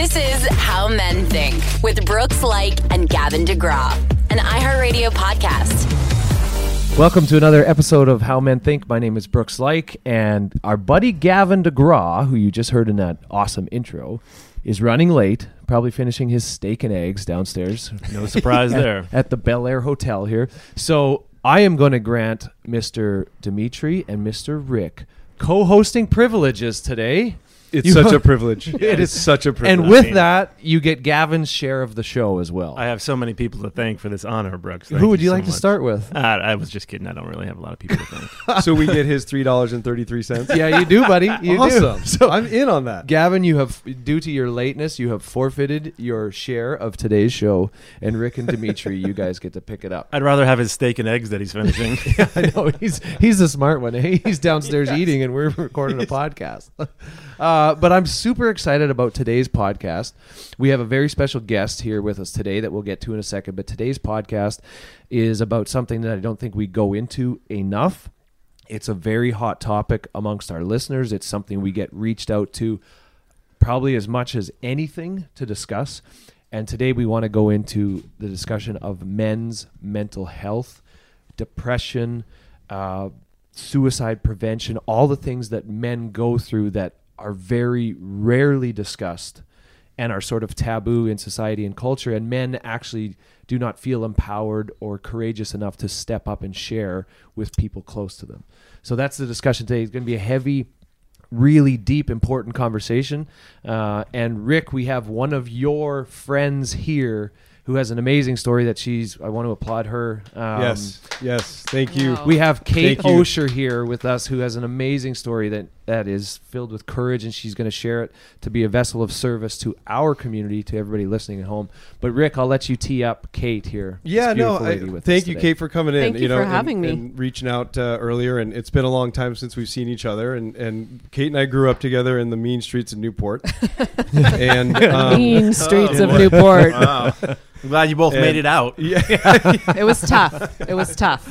This is How Men Think with Brooks Laich and Gavin DeGraw, an iHeartRadio podcast. Welcome to another episode of How Men Think. My name is Brooks Laich, and our buddy Gavin DeGraw, who you just heard in that awesome intro, is running late, probably finishing his steak and eggs downstairs. No surprise at, there. At the Bel Air Hotel here. So I am going to grant Mr. Dimitri and Mr. Rick co hosting privileges today. It's You- such a privilege. It It is. is such a privilege. And with that, you get Gavin's share of the show as well. I have so many people to thank for this honor, Brooks. Thank Who would you, so like to much. start with? Uh, I was just kidding. I don't really have a lot of people to thank. so we get his three dollars and thirty three cents. yeah, you do, buddy. You do. awesome. So I'm in on that. Gavin, you have, due to your lateness, you have forfeited your share of today's show. And Rick and Dimitri, you guys get to pick it up. I'd rather have his steak and eggs that he's finishing. I know he's he's the smart one. eh? He's downstairs eating, and we're recording a podcast. Uh, but I'm super excited about today's podcast. We have a very special guest here with us today that we'll get to in a second. But today's podcast is about something that I don't think we go into enough. It's a very hot topic amongst our listeners. It's something we get reached out to probably as much as anything to discuss. And today we want to go into the discussion of men's mental health, depression, uh, suicide prevention, all the things that men go through that are very rarely discussed and are sort of taboo in society and culture. And men actually do not feel empowered or courageous enough to step up and share with people close to them. So that's the discussion today. It's going to be a heavy, really deep, important conversation. Uh, and Rick, we have one of your friends here who has an amazing story that she's. I want to applaud her. Um, yes, yes. Thank you. Wow. we have Kate Thank you. Osher here with us, who has an amazing story that, that is filled with courage, and she's going to share it to be a vessel of service to our community, to everybody listening at home. But Rick, I'll let you tee up Kate here. Yeah, no. I, thank you, today. Kate, for coming in. Thank you know, for and- having me. and reaching out uh, earlier. And it's been a long time since we've seen each other. And and Kate and I grew up together in the mean streets of Newport. and um, mean streets Oh, of. Newport. wow. I'm glad you both And- made it out. yeah, It was tough. It was tough.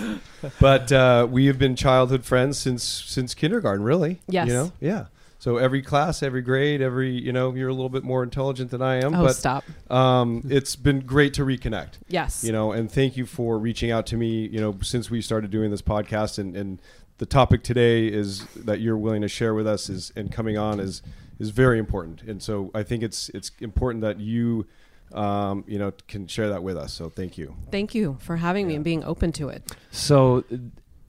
But uh, we have been childhood friends since since kindergarten. Really? Yes. You know? Yeah. So every class, every grade, every you know, you're a little bit more intelligent than I am. Oh, but stop. um, it's been great to reconnect. Yes. you know and thank you for reaching out to me you know since we started doing this podcast and, and the topic today is that you're willing to share with us is and coming on is is very important and so i think it's it's important that you um, you know can share that with us so thank you Thank you for having me and being open to it. So,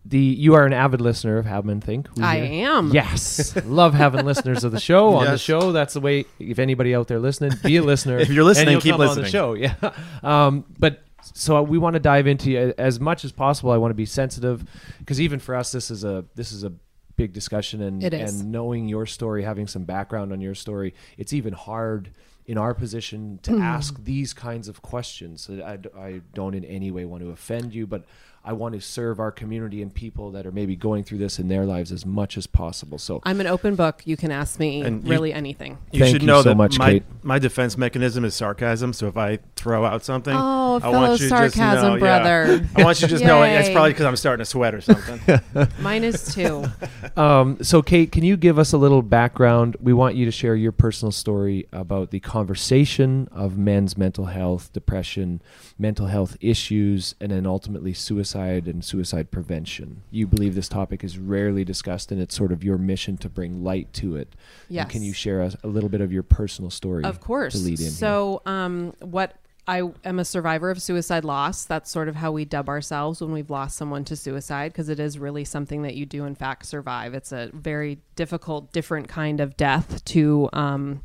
the you are an avid listener of How Men Think. I hear. am. Yes, love having listeners of the show on the show. That's the way. If anybody out there listening, be a listener. If you're listening, keep come on the listening. show. Yeah. Um, but so we want to dive into as much as possible. I want to be sensitive because even for us, this is a this is a big discussion, and It is. and knowing your story, having some background on your story, it's even hard in our position to Mm. ask these kinds of questions. I, I don't in any way want to offend you, but I want to serve our community and people that are maybe going through this in their lives as much as possible. So I'm an open book. You can ask me And you- really anything. You Thank should you know so that much, my, Kate. my defense mechanism is sarcasm. So if I throw out something, Oh, I fellow want you to just sarcasm know, yeah. brother. I want you to just know it's probably because I'm starting to sweat or something. Mine is too. Um, so, Kate, can you give us a little background? We want you to share your personal story about the conversation of men's mental health, depression, mental health issues, and then ultimately suicide and suicide prevention. You believe this topic is rarely discussed, and it's sort of your mission to bring light to it. And Yes. can you share us a little bit of your personal story? Of course. To lead in. so, um, what I am a survivor of suicide loss. That's sort of how we dub ourselves when we've lost someone to suicide, because it is really something that you do, in fact, survive. It's a very difficult, different kind of death to um,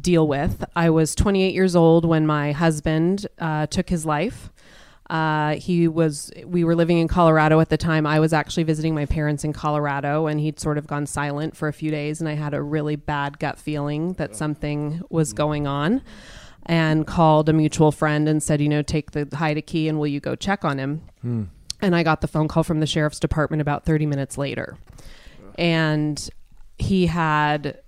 deal with. I was 28 years old when my husband uh, took his life. Uh, he was, we were living in Colorado at the time. I was actually visiting my parents in Colorado and he'd sort of gone silent for a few days. And I had a really bad gut feeling that something was going on and called a mutual friend and said, you know, take the hide a key and will you go check on him? And I got the phone call from the sheriff's department about 30 minutes later. And he had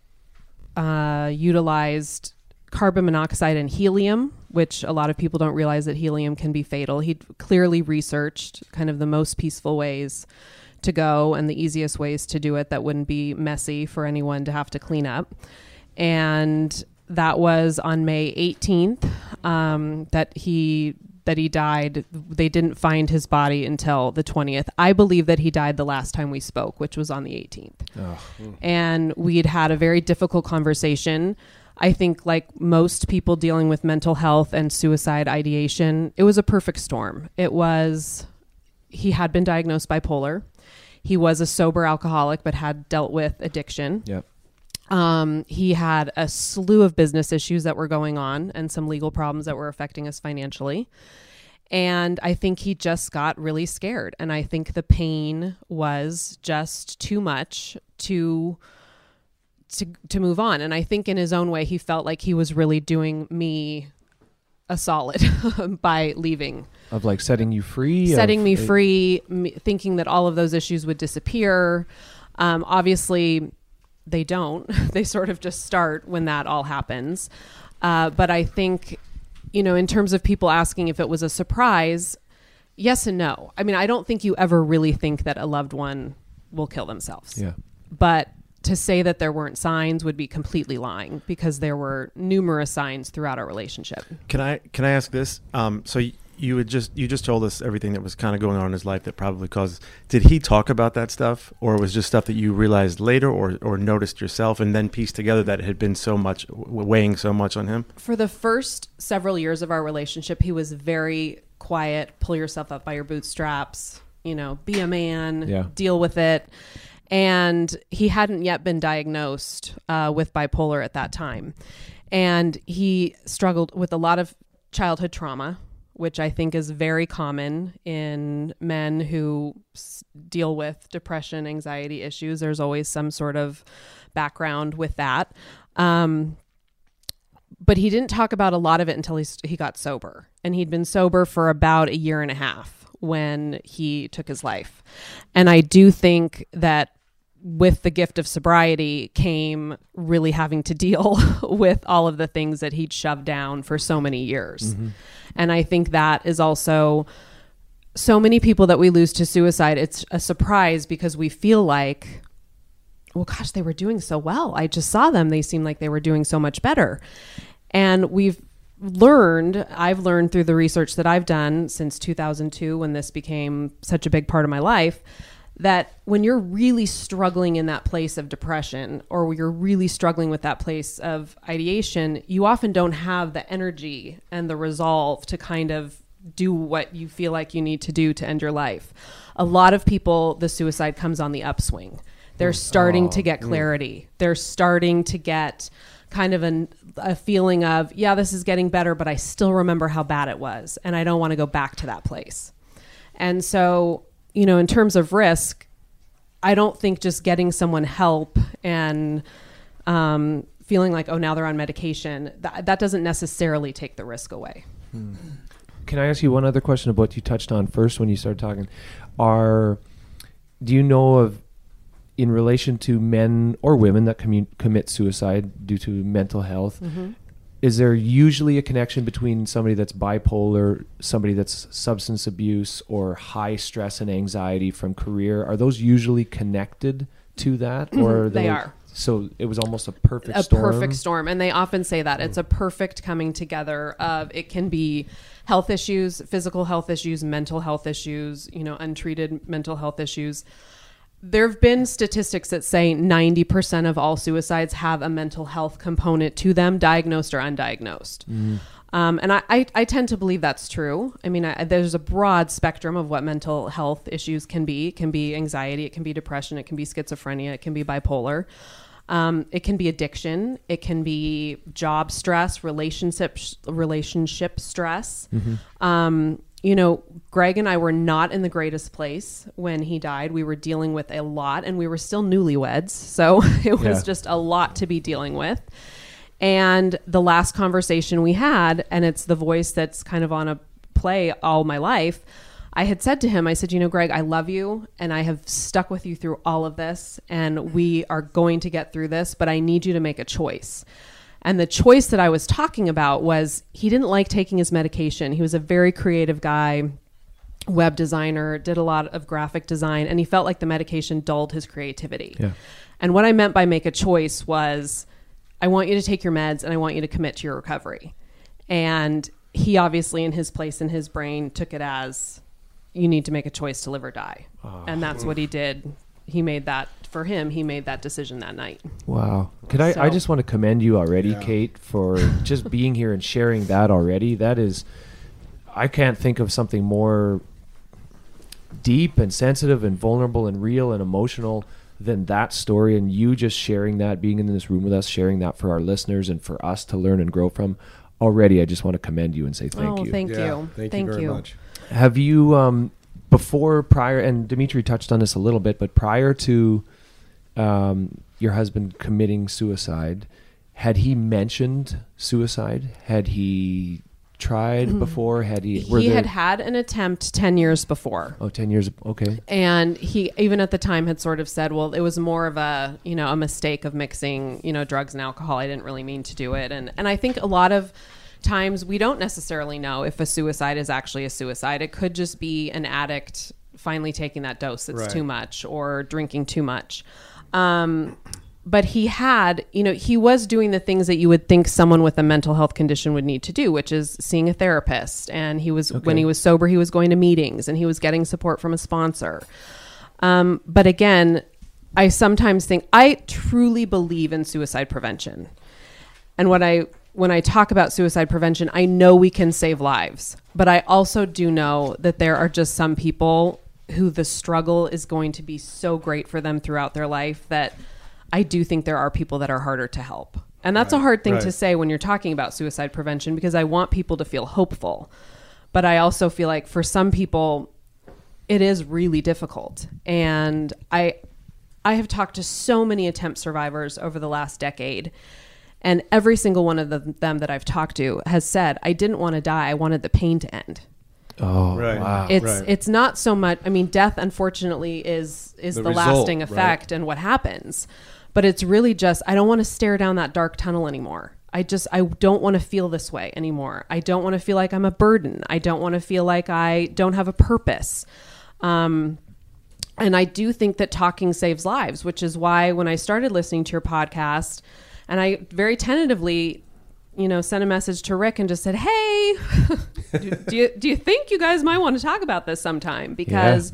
uh, utilized carbon monoxide and helium, which a lot of people don't realize that helium can be fatal. He clearly researched kind of the most peaceful ways to go and the easiest ways to do it that wouldn't be messy for anyone to have to clean up. And that was on May 18th um, that he that he died. They didn't find his body until the 20th. I believe that he died the last time we spoke, which was on the 18th. And we had had a very difficult conversation. I think, like most people dealing with mental health and suicide ideation, it was a perfect storm. It was, he had been diagnosed bipolar. He was a sober alcoholic, but had dealt with addiction. Yep. Um, he had a slew of business issues that were going on and some legal problems that were affecting us financially. And I think he just got really scared. And I think the pain was just too much to to to move on. And I think in his own way he felt like he was really doing me a solid by leaving Of like setting you free. setting me it- free, me, thinking that all of those issues would disappear. Um, obviously, they don't. they sort of just start when that all happens. Uh, but I think, you know, in terms of people asking if it was a surprise, yes and no. I mean, I don't think you ever really think that a loved one will kill themselves. Yeah. But to say that there weren't signs would be completely lying because there were numerous signs throughout our relationship. Can I can I ask this? Um, so y- you would just you just told us everything that was kind of going on in his life that probably caused. Did he talk about that stuff, or was just stuff that you realized later, or or noticed yourself, and then pieced together that it had been so much weighing so much on him? for the first several years of our relationship, he was very quiet, pull yourself up by your bootstraps, you know, be a man, Yeah. deal with it. And he hadn't yet been diagnosed uh, with bipolar at that time. And he struggled with a lot of childhood trauma, which I think is very common in men who s- deal with depression, anxiety issues. There's always some sort of background with that. Um, but he didn't talk about a lot of it until he, he got sober. And he'd been sober for about a year and a half when he took his life. And I do think that with the gift of sobriety came really having to deal with all of the things that he'd shoved down for so many years. Mm-hmm. And I think that is also so many people that we lose to suicide. It's a surprise because we feel like, well, gosh, they were doing so well. I just saw them. They seemed like they were doing so much better. And we've learned, I've learned through the research that I've done since 2002, when this became such a big part of my life, that when you're really struggling in that place of depression or you're really struggling with that place of ideation, you often don't have the energy and the resolve to kind of do what you feel like you need to do to end your life. A lot of people, the suicide comes on the upswing. They're mm. starting to oh, get mm. clarity. They're starting to get kind of an, a feeling of, yeah, this is getting better, but I still remember how bad it was. And I don't want to go back to that place. And so, you know, in terms of risk, I don't think just getting someone help and um, feeling like, oh, now they're on medication, that, that doesn't necessarily take the risk away. Can I ask you one other question about what you touched on first when you started talking? Are do you know of in relation to men or women that commu- commit suicide due to mental health? Mm-hmm. Is there usually a connection between somebody that's bipolar, somebody that's substance abuse, or high stress and anxiety from career? Are those usually connected to that, mm-hmm. or They those- are. So it was almost a perfect a storm. perfect storm and they often say that it's a perfect coming together of it can be health issues physical health issues mental health issues you know untreated mental health issues there have been statistics that say 90% of all suicides have a mental health component to them diagnosed or undiagnosed um, and I, I, I tend to believe that's true. I mean, I, there's a broad spectrum of what mental health issues can be. It can be anxiety, it can be depression, it can be schizophrenia, it can be bipolar. Um, it can be addiction. It can be job stress, relationship relationship stress. Um, you know, Greg and I were not in the greatest place when he died. We were dealing with a lot, and we were still newlyweds, so it was Yeah. just a lot to be dealing with. And the last conversation we had, and it's the voice that's kind of on a play all my life. I had said to him, I said, you know, Greg, I love you and I have stuck with you through all of this and we are going to get through this, but I need you to make a choice. And the choice that I was talking about was he didn't like taking his medication. He was a very creative guy, web designer, did a lot of graphic design, and he felt like the medication dulled his creativity. Yeah. And what I meant by make a choice was I want you to take your meds and I want you to commit to your recovery. And he obviously, in his place in his brain, took it as you need to make a choice to live or die. Ah. and that's what he did. He made that for him. He made that decision that night. Wow. Could I? I just want to commend you already, Yeah. Kate, for just being here and sharing that already. That is, I can't think of something more deep and sensitive and vulnerable and real and emotional than that story. And you just sharing that, being in this room with us, sharing that for our listeners and for us to learn and grow from. Already, I just want to commend you and say thank oh, you. thank Yeah, you. Thank, you very much. Have you um, before prior and Dimitri touched on this a little bit, but prior to um, your husband committing suicide, had he mentioned suicide? Had he tried before? Had he? were Mm-hmm. He there- had had an attempt 10 years before. Oh, 10 years. Okay. and he even at the time had sort of said well it was more of a you know a mistake of mixing you know drugs and alcohol i didn't really mean to do it and and i think a lot of times we don't necessarily know if a suicide is actually a suicide it could just be an addict finally taking that dose that's Right. too much or drinking too much um but he had, you know, he was doing the things that you would think someone with a mental health condition would need to do, which is seeing a therapist. And he was, when he was sober, he was going to meetings and he was getting support from a sponsor. Um, but again, I sometimes think I truly believe in suicide prevention. And what I when I talk about suicide prevention, I know we can save lives, but I also do know that there are just some people who the struggle is going to be so great for them throughout their life that I do think there are people that are harder to help. And that's a hard thing to say when you're talking about suicide prevention because I want people to feel hopeful. But I also feel like for some people it is really difficult. And I I have talked to so many attempt survivors over the last decade. And every single one of the, them that I've talked to has said, I didn't want to die. I wanted the pain to end. Oh, Right. wow. It's Right. it's not so much. I mean, death unfortunately is is The the, result, lasting right. effect and what happens. But it's really just I don't want to stare down that dark tunnel anymore. I just I don't want to feel this way anymore. I don't want to feel like I'm a burden. I don't want to feel like I don't have a purpose. Um, and I do think that talking saves lives, which is why when I started listening to your podcast, and I very tentatively, you know, sent a message to Rick and just said, "Hey, do, do you do you think you guys might want to talk about this sometime?" Because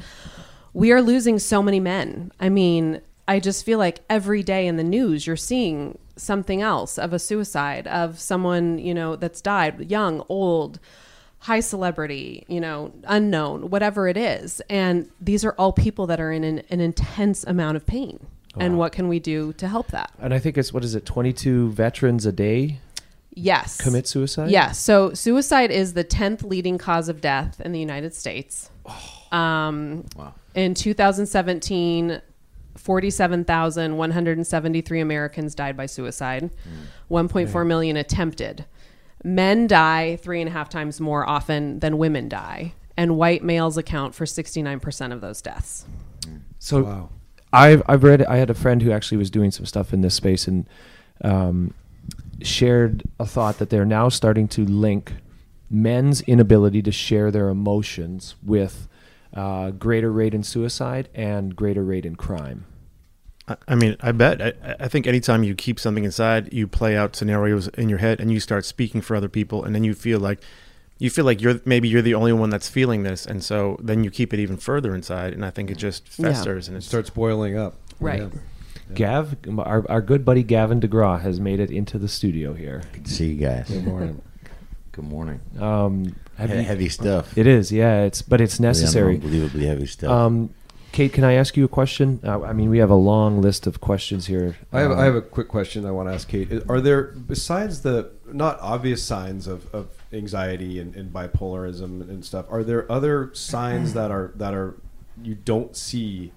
we are losing so many men. I mean, I just feel like every day in the news you're seeing something else of a suicide of someone you know that's died, young, old high celebrity, you know, unknown, whatever it is. And these are all people that are in an, an intense amount of pain. And what can we do to help that? and I think it's, what is it, 22 veterans a day Yes. commit suicide? Yes. So suicide is the 10th leading cause of death in the United States. Um, In 2017, 47,173 Americans died by suicide, 1.4 million attempted. Men die three and a half times more often than women die, and white males account for 69% of those deaths. So Wow. I've I've read. I had a friend who actually was doing some stuff in this space and um, shared a thought that they're now starting to link men's inability to share their emotions with uh, greater rate in suicide and greater rate in crime. I- I mean, I bet. I, I think anytime you keep something inside, you play out scenarios in your head, and you start speaking for other people, and then you feel like you feel like you're maybe you're the only one that's feeling this, and so then you keep it even further inside, and I think it just Yeah. festers and It it starts boiling up. Right. Yeah. Gav, our, our good buddy Gavin DeGraw has made it into the studio here. Good to see you guys. Good morning. Good morning. Um, have He- you- heavy stuff. It is, yeah. It's but it's Really necessary. Unbelievably heavy stuff. Um, Kate, can I ask you a question? Uh, I mean, we have a long list of questions here. I have, Um, I have a quick question I want to ask Kate. Are there, besides the not obvious signs of, of anxiety and, and bipolarism and stuff, are there other signs that are that are you don't see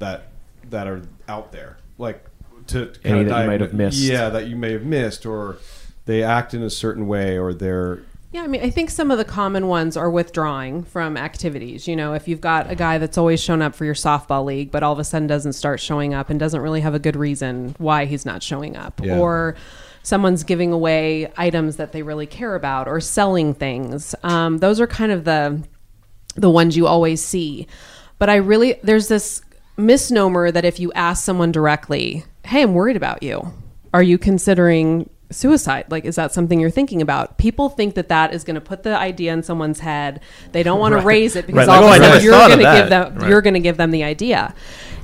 that that are out there, like to Any kinda that you might have missed. Yeah, that you may have missed, or they act in a certain way, or they're Yeah, I mean, I think some of the common ones are withdrawing from activities. You know, if you've got a guy that's always shown up for your softball league, but all of a sudden doesn't start showing up and doesn't really have a good reason why he's not showing up, Yeah. or someone's giving away items that they really care about, or selling things. Um, those are kind of the the ones you always see. But I really there's this misnomer that if you ask someone directly, "Hey, I'm worried about you," are you considering suicide? Like is that something you're thinking about? People think that that is going to put the idea in someone's head. They don't want to raise it because Right, all like, oh, of "Oh, a I sudden you're going to give them Right. you're going to give them the idea.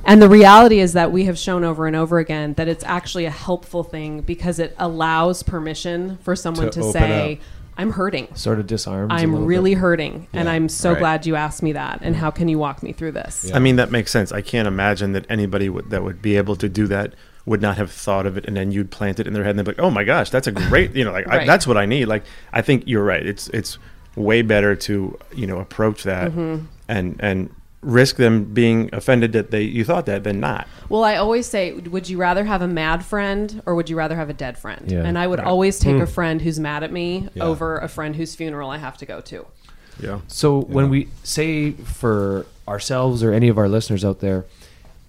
And the reality is that we have shown over and over again that it's actually a helpful thing because it allows permission for someone To to, say up. I'm hurting Sort of disarms. a i'm really bit. hurting and i'm so right. glad you asked me that and how can you walk me through this Yeah. I mean, that makes sense. I can't imagine that anybody would, that would be able to do that would not have thought of it, and then you'd plant it in their head, and they'd be like, "Oh my gosh, that's a great," you know, like I, that's what I need. Like, I think you're right. It's it's way better to you know approach that Mm-hmm. and and risk them being offended that they you thought that than not. Well, I always say, would you rather have a mad friend or would you rather have a dead friend? Yeah. And I would Right. always take a friend who's mad at me Yeah. over a friend whose funeral I have to go to. Yeah. So when we say for ourselves or any of our listeners out there,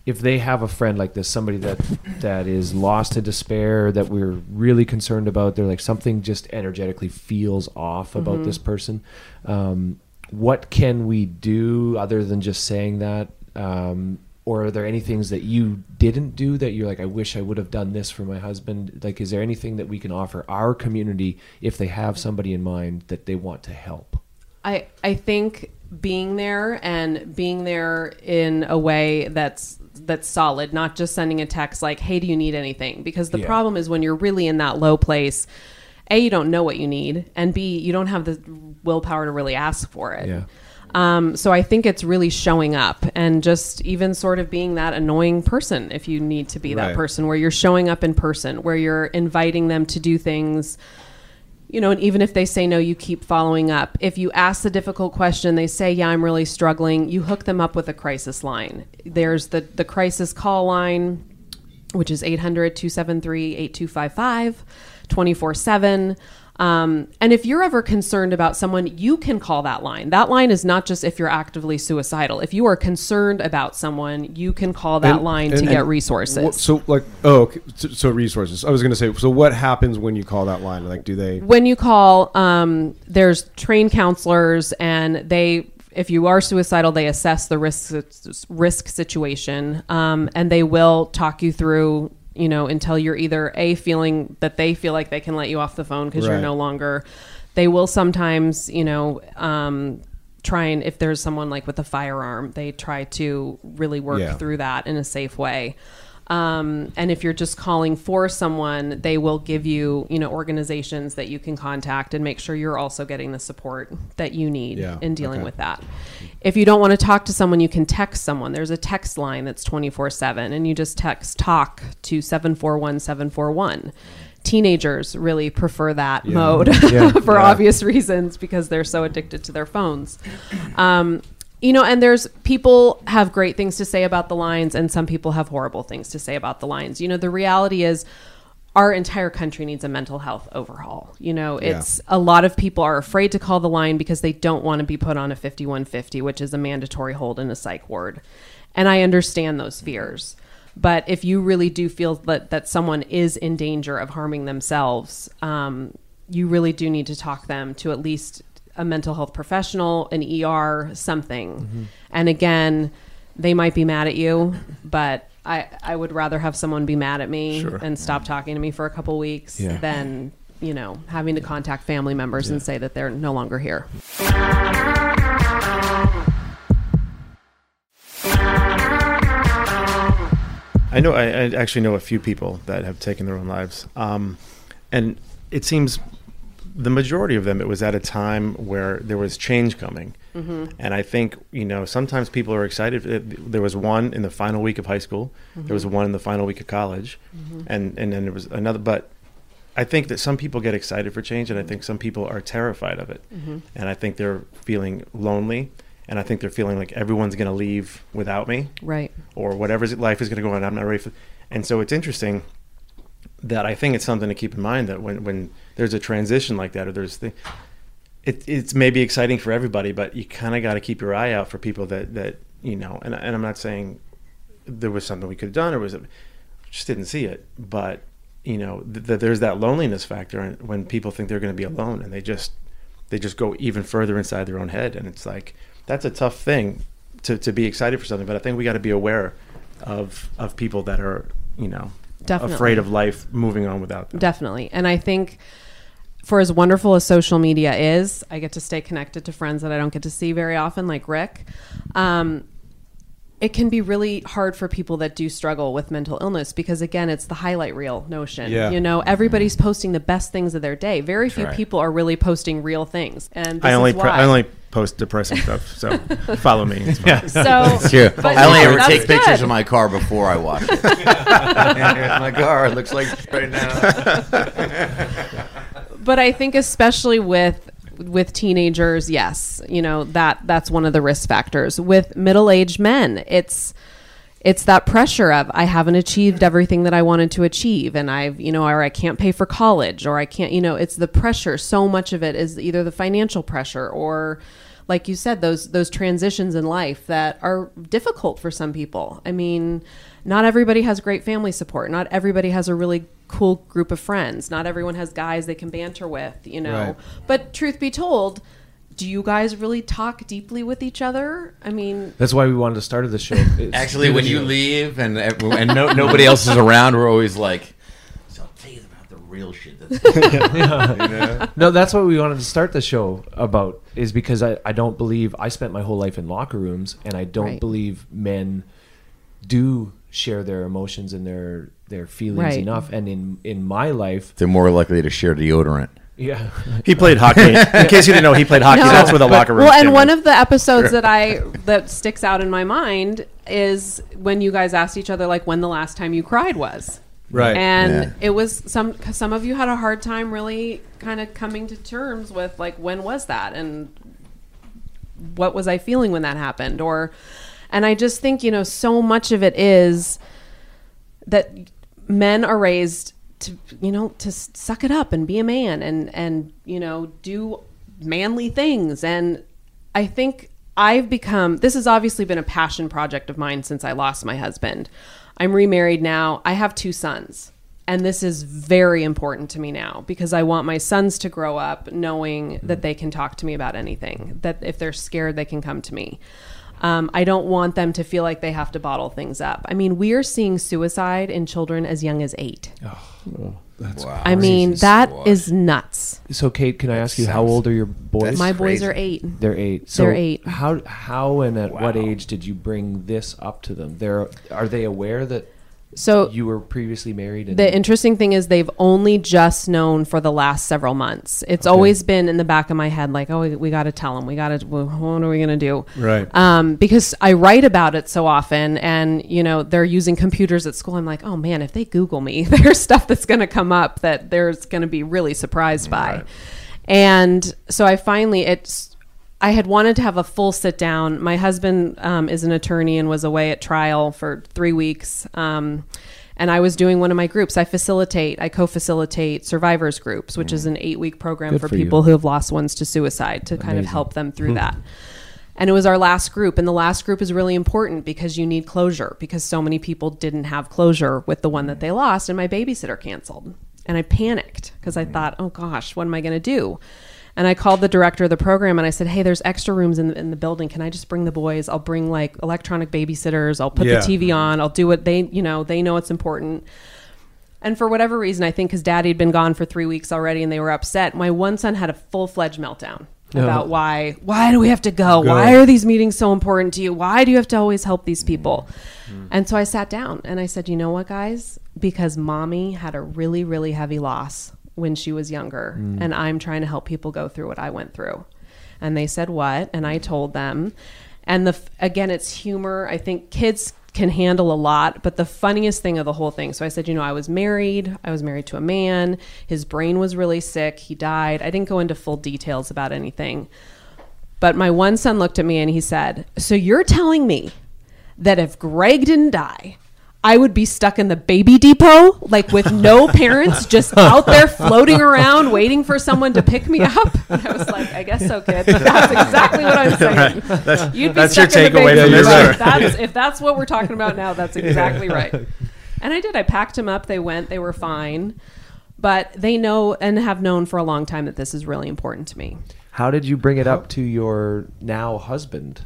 if they have a friend like this, somebody that that is lost to despair, that we're really concerned about, they're like something just energetically feels off about this person. Um, what can we do other than just saying that? Um, or are there any things that you didn't do that you're like, I wish I would have done this for my husband? Like, is there anything that we can offer our community if they have somebody in mind that they want to help? I I think being there and being there in a way that's that's solid, not just sending a text like, "Hey, do you need anything?" Because the Yeah. problem is when you're really in that low place, a you don't know what you need, and b you don't have the willpower to really ask for it. Yeah. Um, so I think it's really showing up and just even sort of being that annoying person if you need to be that person where you're showing up in person, where you're inviting them to do things you know, and even if they say no, you keep following up. If you ask the difficult question, they say, "Yeah, I'm really struggling." You hook them up with a crisis line. There's the the crisis call line, which is 800-273-8255, 24/7. Um, and if you're ever concerned about someone, you can call that line. That line is not just if you're actively suicidal. If you are concerned about someone, you can call that And- line to and- get resources. what- so like, oh, okay. so, so resources. I was gonna say. So what happens when you call that line? Like, do they? when you call um, there's trained counselors and they if you are suicidal they assess the risk risk situation um, and they will talk you through you know until you're either a feeling that they feel like they can let you off the phone because you're no longer they will sometimes you know um, try and if there's someone like with a firearm they try to really work Yeah. through that in a safe way um, and if you're just calling for someone, they will give you, you know, organizations that you can contact and make sure you're also getting the support that you need Yeah, in dealing okay. with that. If you don't want to talk to someone, you can text someone. There's a text line that's 24 7, and you just text talk to 741 741. Teenagers really prefer that mode Yeah. for Yeah. obvious reasons because they're so addicted to their phones. Um, you know, and there's people have great things to say about the lines, and some people have horrible things to say about the lines. You know, the reality is our entire country needs a mental health overhaul. You know, Yeah. it's a lot of people are afraid to call the line because they don't want to be put on a 5150, which is a mandatory hold in a psych ward. And I understand those fears. But if you really do feel that, that someone is in danger of harming themselves, um, you really do need to talk them to at least a mental health professional, an ER, something. And again, they might be mad at you, but I, I would rather have someone be mad at me Sure. and stop talking to me for a couple weeks Yeah. than, you know, having to contact family members and say that they're no longer here. I know. I, I actually know a few people that have taken their own lives, um, and it seems the majority of them it was at a time where there was change coming, mm-hmm. and I think you know sometimes people are excited. There was one in the final week of high school. There was mm-hmm. one in the final week of college, mm-hmm. and and then there was another. But I think that some people get excited for change, and I think some people are terrified of it, and I think they're feeling lonely. And I think they're feeling like everyone's going to leave without me Right. or whatever life is going to go on. I'm not ready for. And so it's interesting that I think it's something to keep in mind that when, when there's a transition like that, or there's the, it, it's maybe exciting for everybody, but you kind of got to keep your eye out for people that, that, you know, and, and I'm not saying there was something we could have done or was it, just didn't see it. But, you know, th- th- there's that loneliness factor and when people think they're going to be alone and they just, they just go even further inside their own head. And it's like, that's a tough thing to, to be excited for something. But I think we got to be aware of, of people that are, you know, Definitely. afraid of life moving on without them. Definitely. And I think for as wonderful as social media is, I get to stay connected to friends that I don't get to see very often, like Rick. Um, it can be really hard for people that do struggle with mental illness because again it's the highlight reel notion Yeah. you know everybody's posting the best things of their day very few right. people are really posting real things and this I only is pre- why. I only post depressing stuff. So follow me. It's fine. so True. But I only ever that's take pictures of my car before I wash it. my car looks like right now. but I think especially with with teenagers, yes, you know that that's one of the risk factors. With middle aged men, it's it's that pressure of I haven't achieved everything that I wanted to achieve, and I've you know, or I can't pay for college, or I can't, you know, it's the pressure. So much of it is either the financial pressure or like you said those those transitions in life that are difficult for some people i mean not everybody has great family support not everybody has a really cool group of friends not everyone has guys they can banter with you know Right. but truth be told do you guys really talk deeply with each other i mean That's why we wanted to start this show. Actually, when you leave and uh, and no, nobody else is around, we're always like, "So I'll tell you about the real shit." That's No, that's what we wanted to start the show about is because I, I don't believe I spent my whole life in locker rooms and I don't Right. believe men do share their emotions and their their feelings Right. enough and in in my life They're more likely to share deodorant. yeah He played hockey. In case you didn't know, he played hockey. No, That's where the but- locker room. Well, and one of the episodes that I that sticks out in my mind is when you guys asked each other like when the last time you cried was. Right. And Yeah. it was some 'cause some of you had a hard time really kind of coming to terms with like when was that and what was I feeling when that happened or and I just think, you know, so much of it is that men are raised to you know to suck it up and be a man and and you know do manly things. And i think i've become this has obviously been a passion project of mine since i lost my husband. I'm remarried now. I have two sons. And this is very important to me now because i want my sons to grow up knowing that they can talk to me about anything that if they're scared they can come to me um, I don't want them to feel like they have to bottle things up. I mean, we are seeing suicide in children as young as eight. Wow. I mean, Jesus that Christ. is nuts. so Kate can I ask you how old are your boys That's My boys are eight. they're eight so They're eight. how how and at what age did you bring this up to them they're are they aware that So you were previously married and the interesting thing is they've only just known for the last several months. It's always been in the back of my head, like, oh, we, we got to tell them. We got to. What are we gonna do? Right. Um, because I write about it so often, and you know they're using computers at school. I'm like, oh man, if they Google me, there's stuff that's gonna come up that there's gonna be really surprised by. And so I finally it's. I had wanted to have a full sit down. My husband um, is an attorney and was away at trial for three weeks. Um, and I was doing one of my groups. I facilitate, I co facilitate survivors groups, which is an eight week program Good for, for people who have lost ones to suicide to kind of help them through that. And it was our last group. And the last group is really important because you need closure because so many people didn't have closure with the one that they lost. And my babysitter canceled. And I panicked because I thought, oh gosh, what am I going to do? And I called the director of the program and I said, hey, there's extra rooms in the, in the building. Can I just bring the boys? I'll bring like electronic babysitters. I'll put Yeah. the TV mm-hmm. on. I'll do what they, you know, they know it's important. And for whatever reason, I think his daddy had been gone for three weeks already, and they were upset. My one son had a full fledged meltdown about why why do we have to go? Why are these meetings so important to you? Why do you have to always help these people? Mm-hmm. Mm-hmm. And so I sat down and I said, you know what, guys? Because mommy had a really really heavy loss when she was younger, mm. and I'm trying to help people go through what I went through. And they said what? And I told them. And the again, it's humor. I think kids can handle a lot, but the funniest thing of the whole thing. So I said, you know, I was married. I was married to a man. His brain was really sick. He died. I didn't go into full details about anything. But my one son looked at me and he said, "So you're telling me that if Greg didn't die, I would be stuck in the baby depot, like with no parents, just out there floating around, waiting for someone to pick me up. And I was like, I guess so, kid. That's exactly what I'm saying. That's, You'd be that's stuck in the takeaway baby from this. depot. right? That's, if that's what we're talking about now, that's exactly right. And I did. I packed them up. They went. They were fine. But they know and have known for a long time that this is really important to me. how did you bring it up to your now husband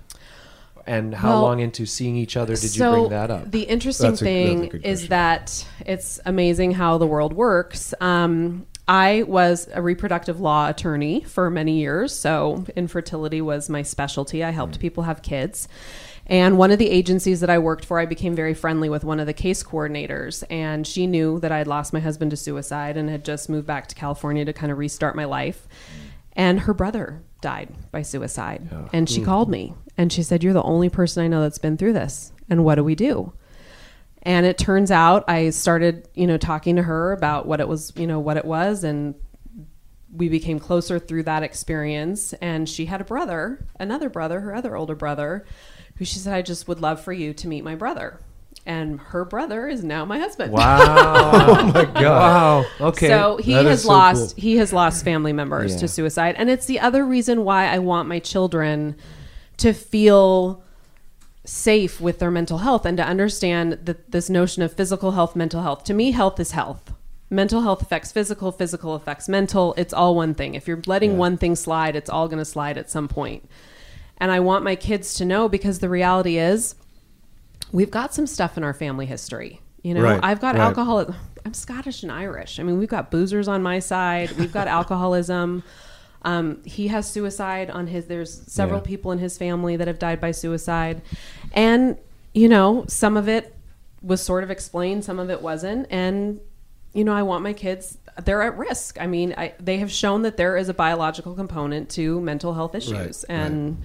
and how Well, long into seeing each other did you bring that up? The interesting That's a- a thing is that it's amazing how the world works. Um, I was a reproductive law attorney for many years, so infertility was my specialty. I helped people have kids. And one of the agencies that I worked for, I became very friendly with one of the case coordinators. And she knew that I had lost my husband to suicide and had just moved back to California to kind of restart my life. And her brother died by suicide. And she hmm. called me and she said, You're the only person I know that's been through this. And what do we do? And it turns out I started, you know, talking to her about what it was, you know, what it was. And we became closer through that experience. And she had a brother, another brother, her other older brother, who she said, I just would love for you to meet my brother. And her brother is now my husband. Wow. oh my god. Wow. Okay. So he That is has so lost cool. he has lost family members Yeah. to suicide, and it's the other reason why I want my children to feel safe with their mental health and to understand that this notion of physical health, mental health. To me, health is health. Mental health affects physical, physical affects mental. It's all one thing. If you're letting one thing slide, it's all going to slide at some point. And I want my kids to know because the reality is we've got some stuff in our family history. You know, Right, I've got right. alcohol. I'm Scottish and Irish. I mean, we've got boozers on my side. We've got alcoholism. Um, he has suicide on his. There's several Yeah. people in his family that have died by suicide, and you know, some of it was sort of explained, some of it wasn't, and you know, I want my kids. They're at risk. I mean, I, they have shown that there is a biological component to mental health issues, Right, and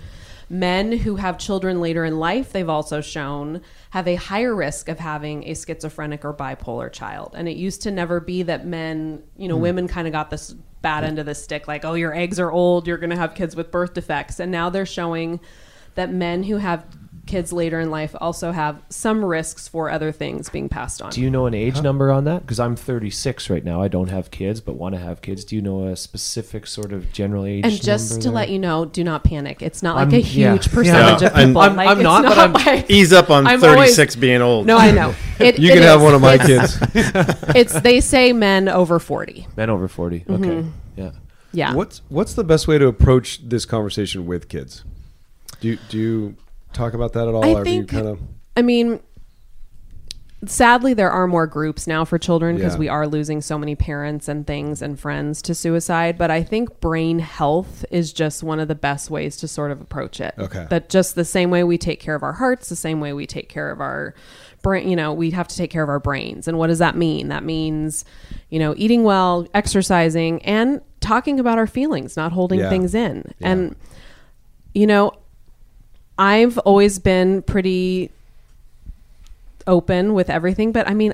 men who have children later in life, they've also shown have a higher risk of having a schizophrenic or bipolar child. And it used to never be that men, you know, hmm. women kind of got this bad hmm. end of the stick, like, oh, your eggs are old, you're going to have kids with birth defects. And now they're showing that men who have kids later in life also have some risks for other things being passed on. Do you know an age number on that? Because I'm 36 right now. I don't have kids, but want to have kids. Do you know a specific sort of general age? and just number to there? let you know, do not panic. It's not like I'm- a huge Yeah. percentage Yeah, of people. I'm- like, I'm it's not, but I'm- like- Ease up on I'm 36 being old. No, I know. It, You it can have one of my It's- kids. It's they say men over forty. men over 40. Okay. Mm-hmm. Yeah. Yeah. What's what's the best way to approach this conversation with kids? Do do you talk about that at all? I or think- kind of I mean, sadly, there are more groups now for children because Yeah. we are losing so many parents and things and friends to suicide. But I think brain health is just one of the best ways to sort of approach it. Okay. That just the same way we take care of our hearts, the same way we take care of our brain, you know, we have to take care of our brains. And what does that mean? That means, you know, eating well, exercising, and talking about our feelings, not holding Yeah. things in. Yeah. And, you know, I've always been pretty open with everything, but I mean,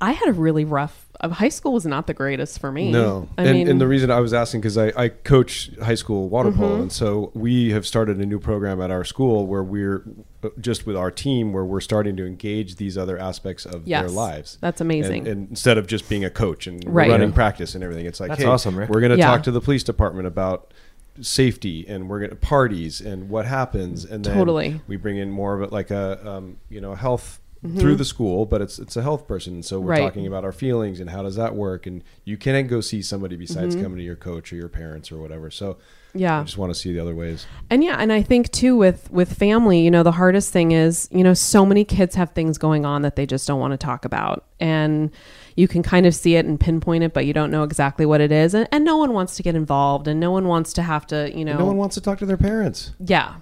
I had a really rough. Uh, high school was not the greatest for me. No, I and, mean, and the reason I was asking because I, I coach high school water polo, Mm-hmm. and so we have started a new program at our school where we're uh, just with our team where we're starting to engage these other aspects of their lives. that's amazing. And, and instead of just being a coach and Right. running Yeah. practice and everything, it's like, That's hey, awesome, Rick. we're going to Yeah. talk to the police department about safety and we're going to parties and what happens and then Totally. We bring in more of it like a um, you know a health through the school but it's it's a health person so we're Right. talking about our feelings and how does that work and you can't go see somebody besides Mm-hmm. coming to your coach or your parents or whatever so Yeah. i just want to see the other ways And yeah, and I think too with with family, you know, the hardest thing is, you know, so many kids have things going on that they just don't want to talk about. And you can kind of see it and pinpoint it, but you don't know exactly what it is. And, and no one wants to get involved and no one wants to have to, you know, no one wants to talk to their parents yeah.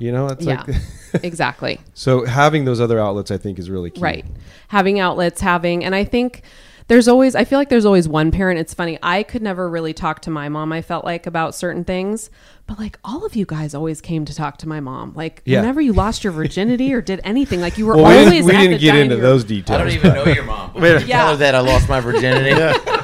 You know it's Yeah. like exactly. so having those other outlets i think is really key Right. Having outlets, having, and I think there's always, I feel like there's always one parent. It's funny. I could never really talk to my mom, I felt like, about certain things. But like all of you guys always came to talk to my mom. Like Yeah. whenever you lost your virginity or did anything, like you were well we always didn't, we at didn't the get into room. those details. I details don't even know your mom. But Yeah. Tell her that I lost my virginity.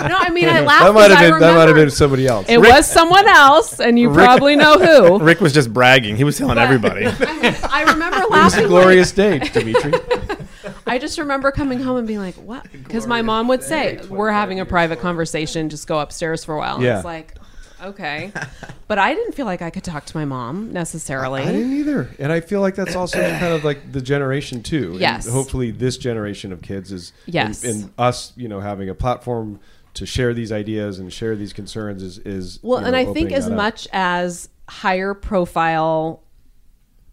No, I mean, I laughed. that might have been that might have been somebody else It was someone else, and you Rick- probably know who. Rick was just bragging. He was telling everybody. I, mean, I remember it was laughing. a glorious day dimitri I just remember coming home and being like, "What?" Because my mom would say, "We're having a private conversation. Just go upstairs for a while." And Yeah. It's like, okay, but I didn't feel like I could talk to my mom necessarily. I didn't either, and I feel like that's also kind of like the generation too. And Yes. hopefully, this generation of kids is Yes. and, and us, you know, having a platform to share these ideas and share these concerns is is Well, you and I think as much as higher profile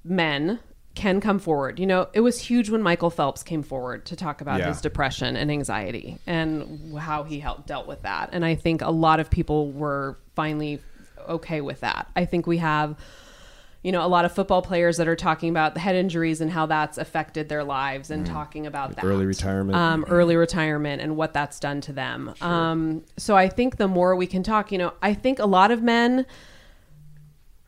men can come forward. You know, it was huge when Michael Phelps came forward to talk about Yeah. his depression and anxiety and how he helped dealt with that. And I think a lot of people were finally okay with that. I think we have you know a lot of football players that are talking about the head injuries and how that's affected their lives and talking about that Early retirement. um, early retirement and what that's done to them um, so i think the more we can talk you know i think a lot of men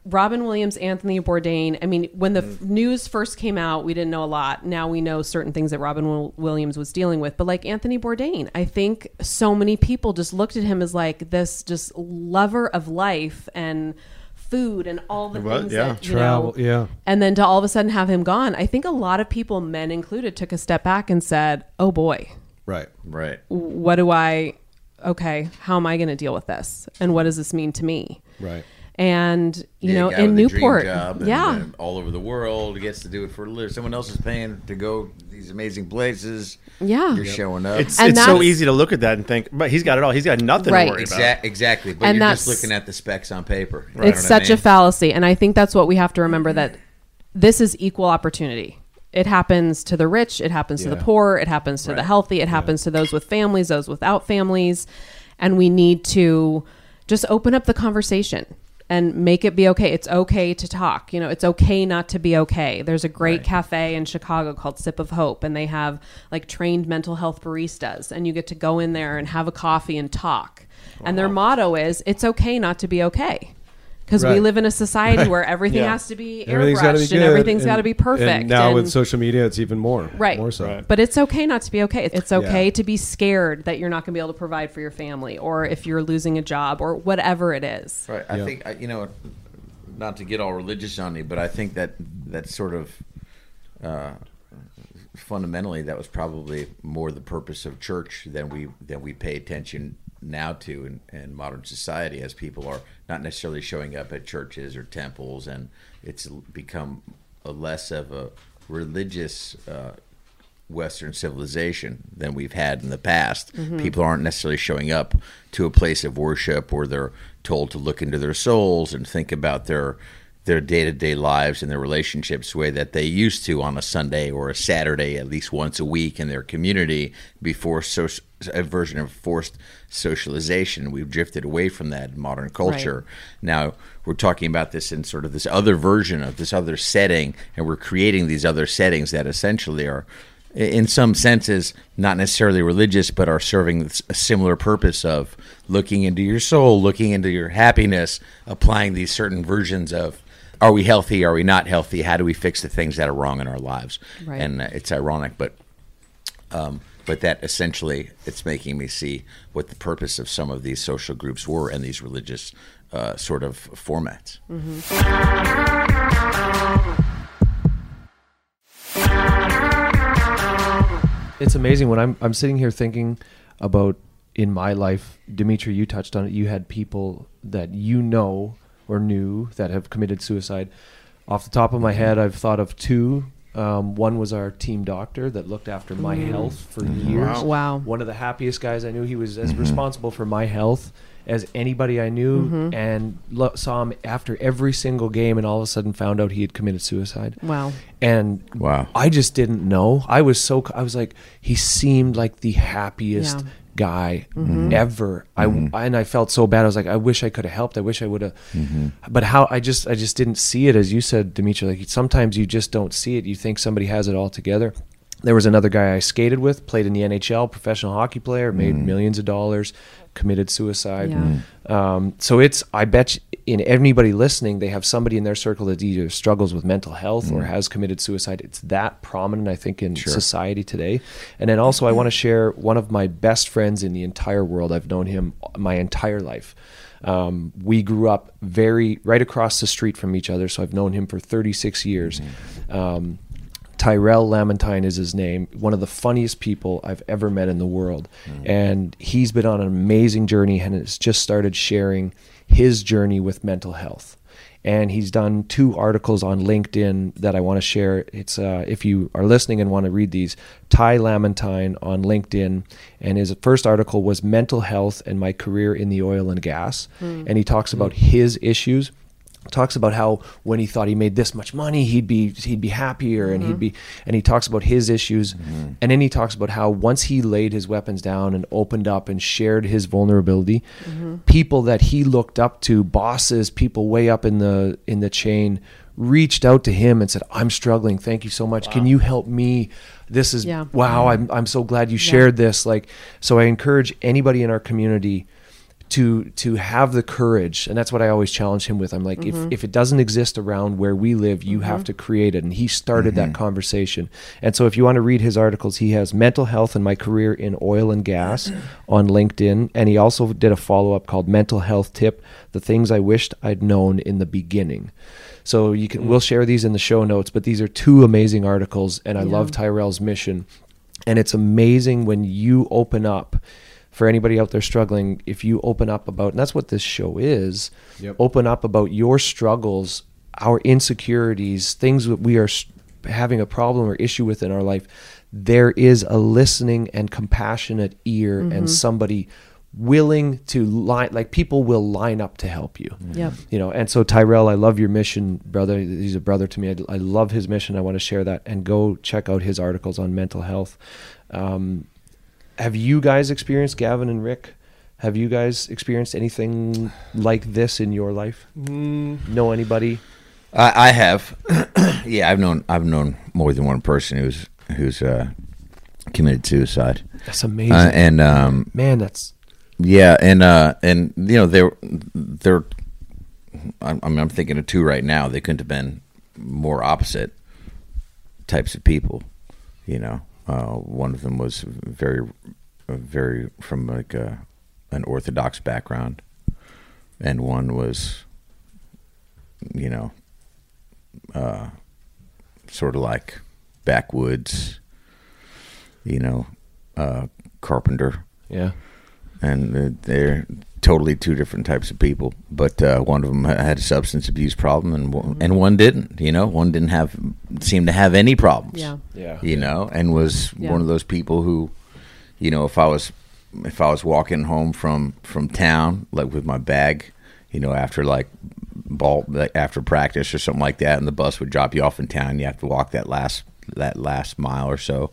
Robin Williams, Anthony Bourdain. I mean, when the f- mm. news first came out, we didn't know a lot. Now we know certain things that Robin Wil- Williams was dealing with. But like Anthony Bourdain, I think so many people just looked at him as like this just lover of life and food and all the Well, things yeah. that you Travel, know. yeah. And then to all of a sudden have him gone, I think a lot of people, men included, took a step back and said, "Oh boy, Right. Right. what do I? Okay, how am I going to deal with this? And what does this mean to me?" Right. And you Yeah, know, guy in with a dream Newport, job and, yeah, uh, all over the world, gets to do it for a living. Someone else is paying to go these amazing places. Yeah. you're showing up. It's And it's so easy to look at that and think, but he's got it all. He's got nothing Right. to worry about. Exact, exactly. But And you're just looking at the specs on paper. You know it's what I such a fallacy, and I think that's what we have to remember that this is equal opportunity. It happens to the rich, it happens to the poor, it happens to the healthy, it happens to those with families, those without families, and we need to just open up the conversation and make it be okay. It's okay to talk. You know, it's okay not to be okay. There's a great cafe in Chicago called Sip of Hope, and they have like trained mental health baristas, and you get to go in there and have a coffee and talk. And their motto is, "It's okay not to be okay." Because we live in a society where everything Yeah. has to be Everything's got to be airbrushed good. and everything's got to be perfect. And now with social media, it's even more. Right. More so. Right. but it's okay not to be okay. It's okay Yeah. to be scared that you're not going to be able to provide for your family or if you're losing a job or whatever it is. Right. I Yeah. think you know, not to get all religious on you, but I think that that sort of uh, fundamentally that was probably more the purpose of church than we than we pay attention now to in, in modern society as people are not necessarily showing up at churches or temples and it's become a less of a religious uh, Western civilization than we've had in the past. People aren't necessarily showing up to a place of worship where they're told to look into their souls and think about their their day to day lives and their relationships the way that they used to on a Sunday or a Saturday at least once a week in their community before social, a version of forced socialization. We've drifted away from that in modern culture. Now we're talking about this in sort of this other version of this other setting, and we're creating these other settings that essentially are in some senses not necessarily religious but are serving a similar purpose of looking into your soul looking into your happiness applying these certain versions of are we healthy are we not healthy how do we fix the things that are wrong in our lives Right. and uh, it's ironic but um, but that essentially it's making me see what the purpose of some of these social groups were and these religious uh, sort of formats It's amazing when I'm I'm sitting here thinking about in my life, Dimitri, you touched on it. You had people that you know or new that have committed suicide. Off the top of my head, I've thought of two. Um, one was our team doctor that looked after my mm. health for mm-hmm. years. Wow. One of the happiest guys I knew. He was as mm-hmm. responsible for my health as anybody I knew, mm-hmm. and lo- saw him after every single game, and all of a sudden found out he had committed suicide. Wow. And Wow. I just didn't know. I was so I was like he seemed like the happiest Yeah. Guy mm-hmm. ever. I mm-hmm. and I felt so bad. I was like I wish I could have helped. I wish I would have. Mm-hmm. But how I just I just didn't see it as you said, Dimitri. Like sometimes you just don't see it. You think somebody has it all together. There was another guy I skated with, played in the NHL, professional hockey player, made mm. millions of dollars, committed suicide. Yeah. Um, so it's I bet you, in anybody listening, they have somebody in their circle that either struggles with mental health or has committed suicide. It's that prominent, I think, in society today. And then also, I want to share one of my best friends in the entire world. I've known him my entire life. Um, we grew up very right across the street from each other, so I've known him for 36 years. Um, Tyrell Lamentine is his name, one of the funniest people I've ever met in the world. Mm. And he's been on an amazing journey and has just started sharing his journey with mental health. And he's done two articles on LinkedIn that I want to share. It's uh, if you are listening and want to read these, Ty Lamentine on LinkedIn, and his first article was mental health and my career in the oil and gas, hmm. and he talks about hmm. his issues talks about how when he thought he made this much money he'd be he'd be happier and he'd mm-hmm. be and he talks about his issues. Mm-hmm. And then he talks about how once he laid his weapons down and opened up and shared his vulnerability mm-hmm. people that he looked up to bosses people way up in the in the chain reached out to him and said i'm struggling. Thank you so much. Can you help me? This is Yeah. wow i'm i'm so glad you shared this. Like so i encourage anybody in our community to to have the courage and that's what i always challenge him with. I'm like if, mm-hmm. if it doesn't exist around where we live you have mm-hmm. to create it. And he started that mm-hmm. conversation. And so if you want to read his articles he has mental health and my career in oil and gas on linkedin. And he also did a follow-up called mental health tip the things i wished i'd known in the beginning. So you can we'll mm. share these in the show notes but these are two amazing articles and i Yeah. love tyrell's mission. And it's amazing when you open up for anybody out there struggling if you open up about and that's what this show is Yep. open up about your struggles our insecurities things that we are having a problem or issue with in our life there is a listening and compassionate ear and somebody willing to line like people will line up to help you. Yep. you know and so tyrell i love your mission brother. He's a brother to me. I, I love his mission. I want to share that. And go check out his articles on mental health. Um, have you guys experienced gavin and rick have you guys experienced anything like this in your life know anybody I, I have. yeah, I've known I've known more than one person who's who's uh, committed suicide, that's amazing uh, and um, man that's yeah, and uh, and you know they're they're. I'm, I'm I'm thinking of two right now. They couldn't have been more opposite types of people. You know, uh, one of them was very, very from like a, an orthodox background, and one was, you know, uh, sort of like backwoods, you know, uh, carpenter. Yeah and uh, they're totally two different types of people. But uh, one of them had a substance abuse problem, and one, and one didn't. You know, one didn't have seem to have any problems. Yeah. yeah You know, and was Yeah. one of those people who, you know, if I was if I was walking home from from town like with my bag, you know, after like ball like after practice or something like that, and the bus would drop you off in town, you have to walk that last that last mile or so.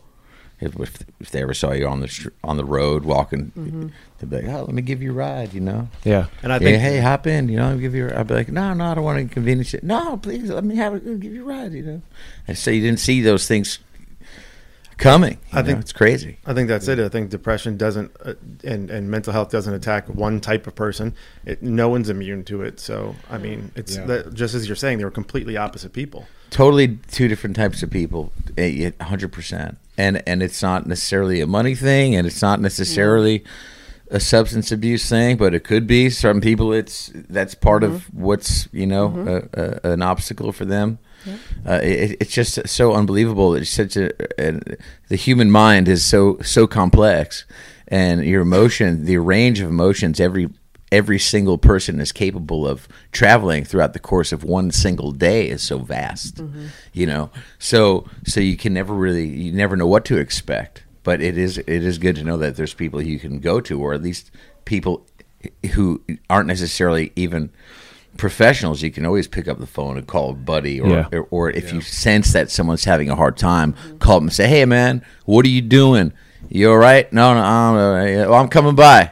If, if, if they ever saw you on the str- on the road walking, mm-hmm. they'd be like, "Oh, let me give you a ride," you know. yeah And I Yeah, think hey, hop in, you know. I'll give you. a- I'd be like, "No, no, I don't want to inconvenience you." No, please, let me have it. Give you a ride, you know. And so you didn't see those things coming. I know? think- it's crazy. I think that's it. I think depression doesn't, uh, and and mental health doesn't attack one type of person. It, no one's immune to it. So I mean, it's Yeah. that, just as you're saying, they were completely opposite people. totally two different types of people eh, a hundred percent and and it's not necessarily a money thing and it's not necessarily a substance abuse thing but it could be some people it's that's part of mm-hmm. what's you know mm-hmm. a, a, an obstacle for them uh, it, it's just so unbelievable it's such a, a the human mind is so so complex and your emotion the range of emotions every every single person is capable of traveling throughout the course of one single day is so vast you know? So so you can never really you never know what to expect but it is it is good to know that there's people you can go to or at least people who aren't necessarily even professionals you can always pick up the phone and call a buddy or Yeah. or, or if you sense that someone's having a hard time call them and say hey man what are you doing you all right no no I'm, well, I'm coming by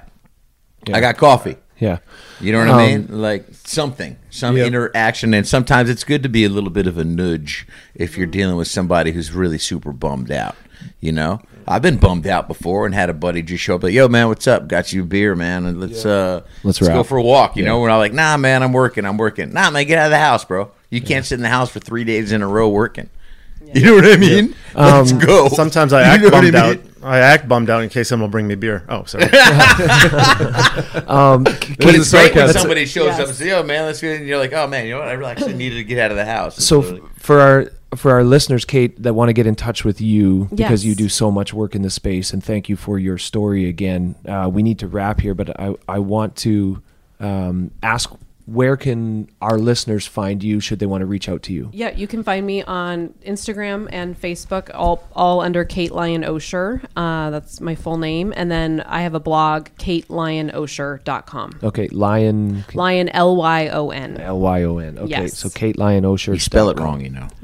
Yeah. I got coffee yeah you know what Um, I mean? Like something, some Yep. interaction, and sometimes it's good to be a little bit of a nudge if you're dealing with somebody who's really super bummed out. You know, I've been bummed out before and had a buddy just show up like, "Yo, man, what's up? Got you a beer, man, and let's uh, Let's go for a walk." You Yeah. know, we're all like, "Nah, man, I'm working, I'm working." Nah, man, get out of the house, bro. You can't sit in the house for three days in a row working. You know what I mean? Let's Um, go. Sometimes I You act know what I bummed out. I act bummed out in case someone will bring me beer. Oh, sorry. um But Kate- it's great when somebody shows Yes. up and says, "Yo, man, let's go." And you're like, "Oh man, you know what? I really actually needed to get out of the house." so f- for our for our listeners kate that want to get in touch with you because Yes. you do so much work in this space and thank you for your story again uh, we need to wrap here but i, I want to um, ask where can our listeners find you should they want to reach out to you? Yeah, you can find me on Instagram and Facebook, all all under Kate Lyon Osher. Uh, that's my full name, and then I have a blog, KateLyonOsher.com. Okay, Lion Lion L Y O N. L Y O N. Okay, Yes. so Kate Lyon Osher. You spell it wrong, you know.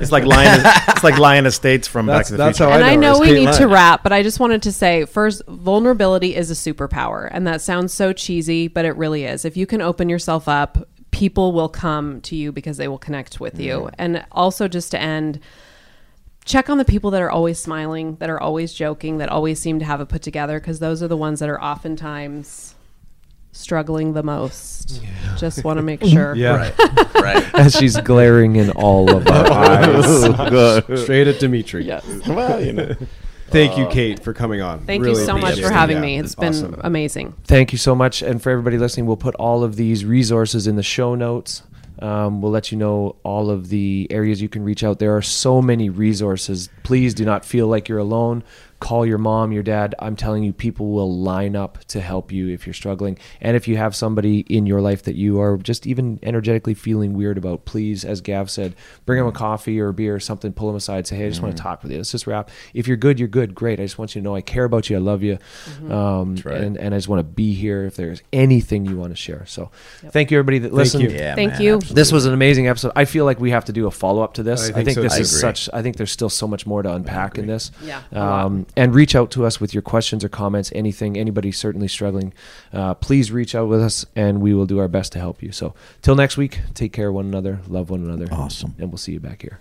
It's like Lion. it's like Lyon Estates from That's- Back to the that's Future. how And I I know know we Kate need to wrap, but I just wanted to say first, vulnerability is a superpower. And that sounds so cheesy, but it really is. If you can open yourself up, people will come to you because they will connect with you. And also, just to end, check on the people that are always smiling, that are always joking, that always seem to have it put together, because those are the ones that are oftentimes struggling the most. Just want to make sure. Yeah. Right. As she's glaring in all of our oh, eyes. Straight at Dimitri. Yes. well, you know. Thank you, Kate, for coming on. Thank Really you so much for having Yeah, me. It's been awesome. amazing. Thank you so much. And for everybody listening, we'll put all of these resources in the show notes. Um, we'll let you know all of the areas you can reach out. There are so many resources. Please do not feel like you're alone. Call your mom, your dad. I'm telling you, people will line up to help you if you're struggling. And if you have somebody in your life that you are just even energetically feeling weird about, please, as Gav said, bring them a coffee or a beer or something, pull them aside, say, hey, I just want to mm-hmm. talk with you. Let's just wrap. If you're good, you're good. Great. I just want you to know I care about you. I love you. Mm-hmm. Um, right. and, and I just want to be here if there's anything you want to share. So thank you, everybody that listened. you. Yeah, Thank man, you. absolutely. This was an amazing episode. I feel like we have to do a follow up to this. I I think think, so this too. is I agree. such. I think there's still so much more to unpack in this. Yeah, um, a lot. Um, and reach out to us with your questions or comments. Anything, anybody certainly struggling, uh, please reach out with us, and we will do our best to help you. So till next week, take care of one another, love one another. Awesome. and we'll see you back here.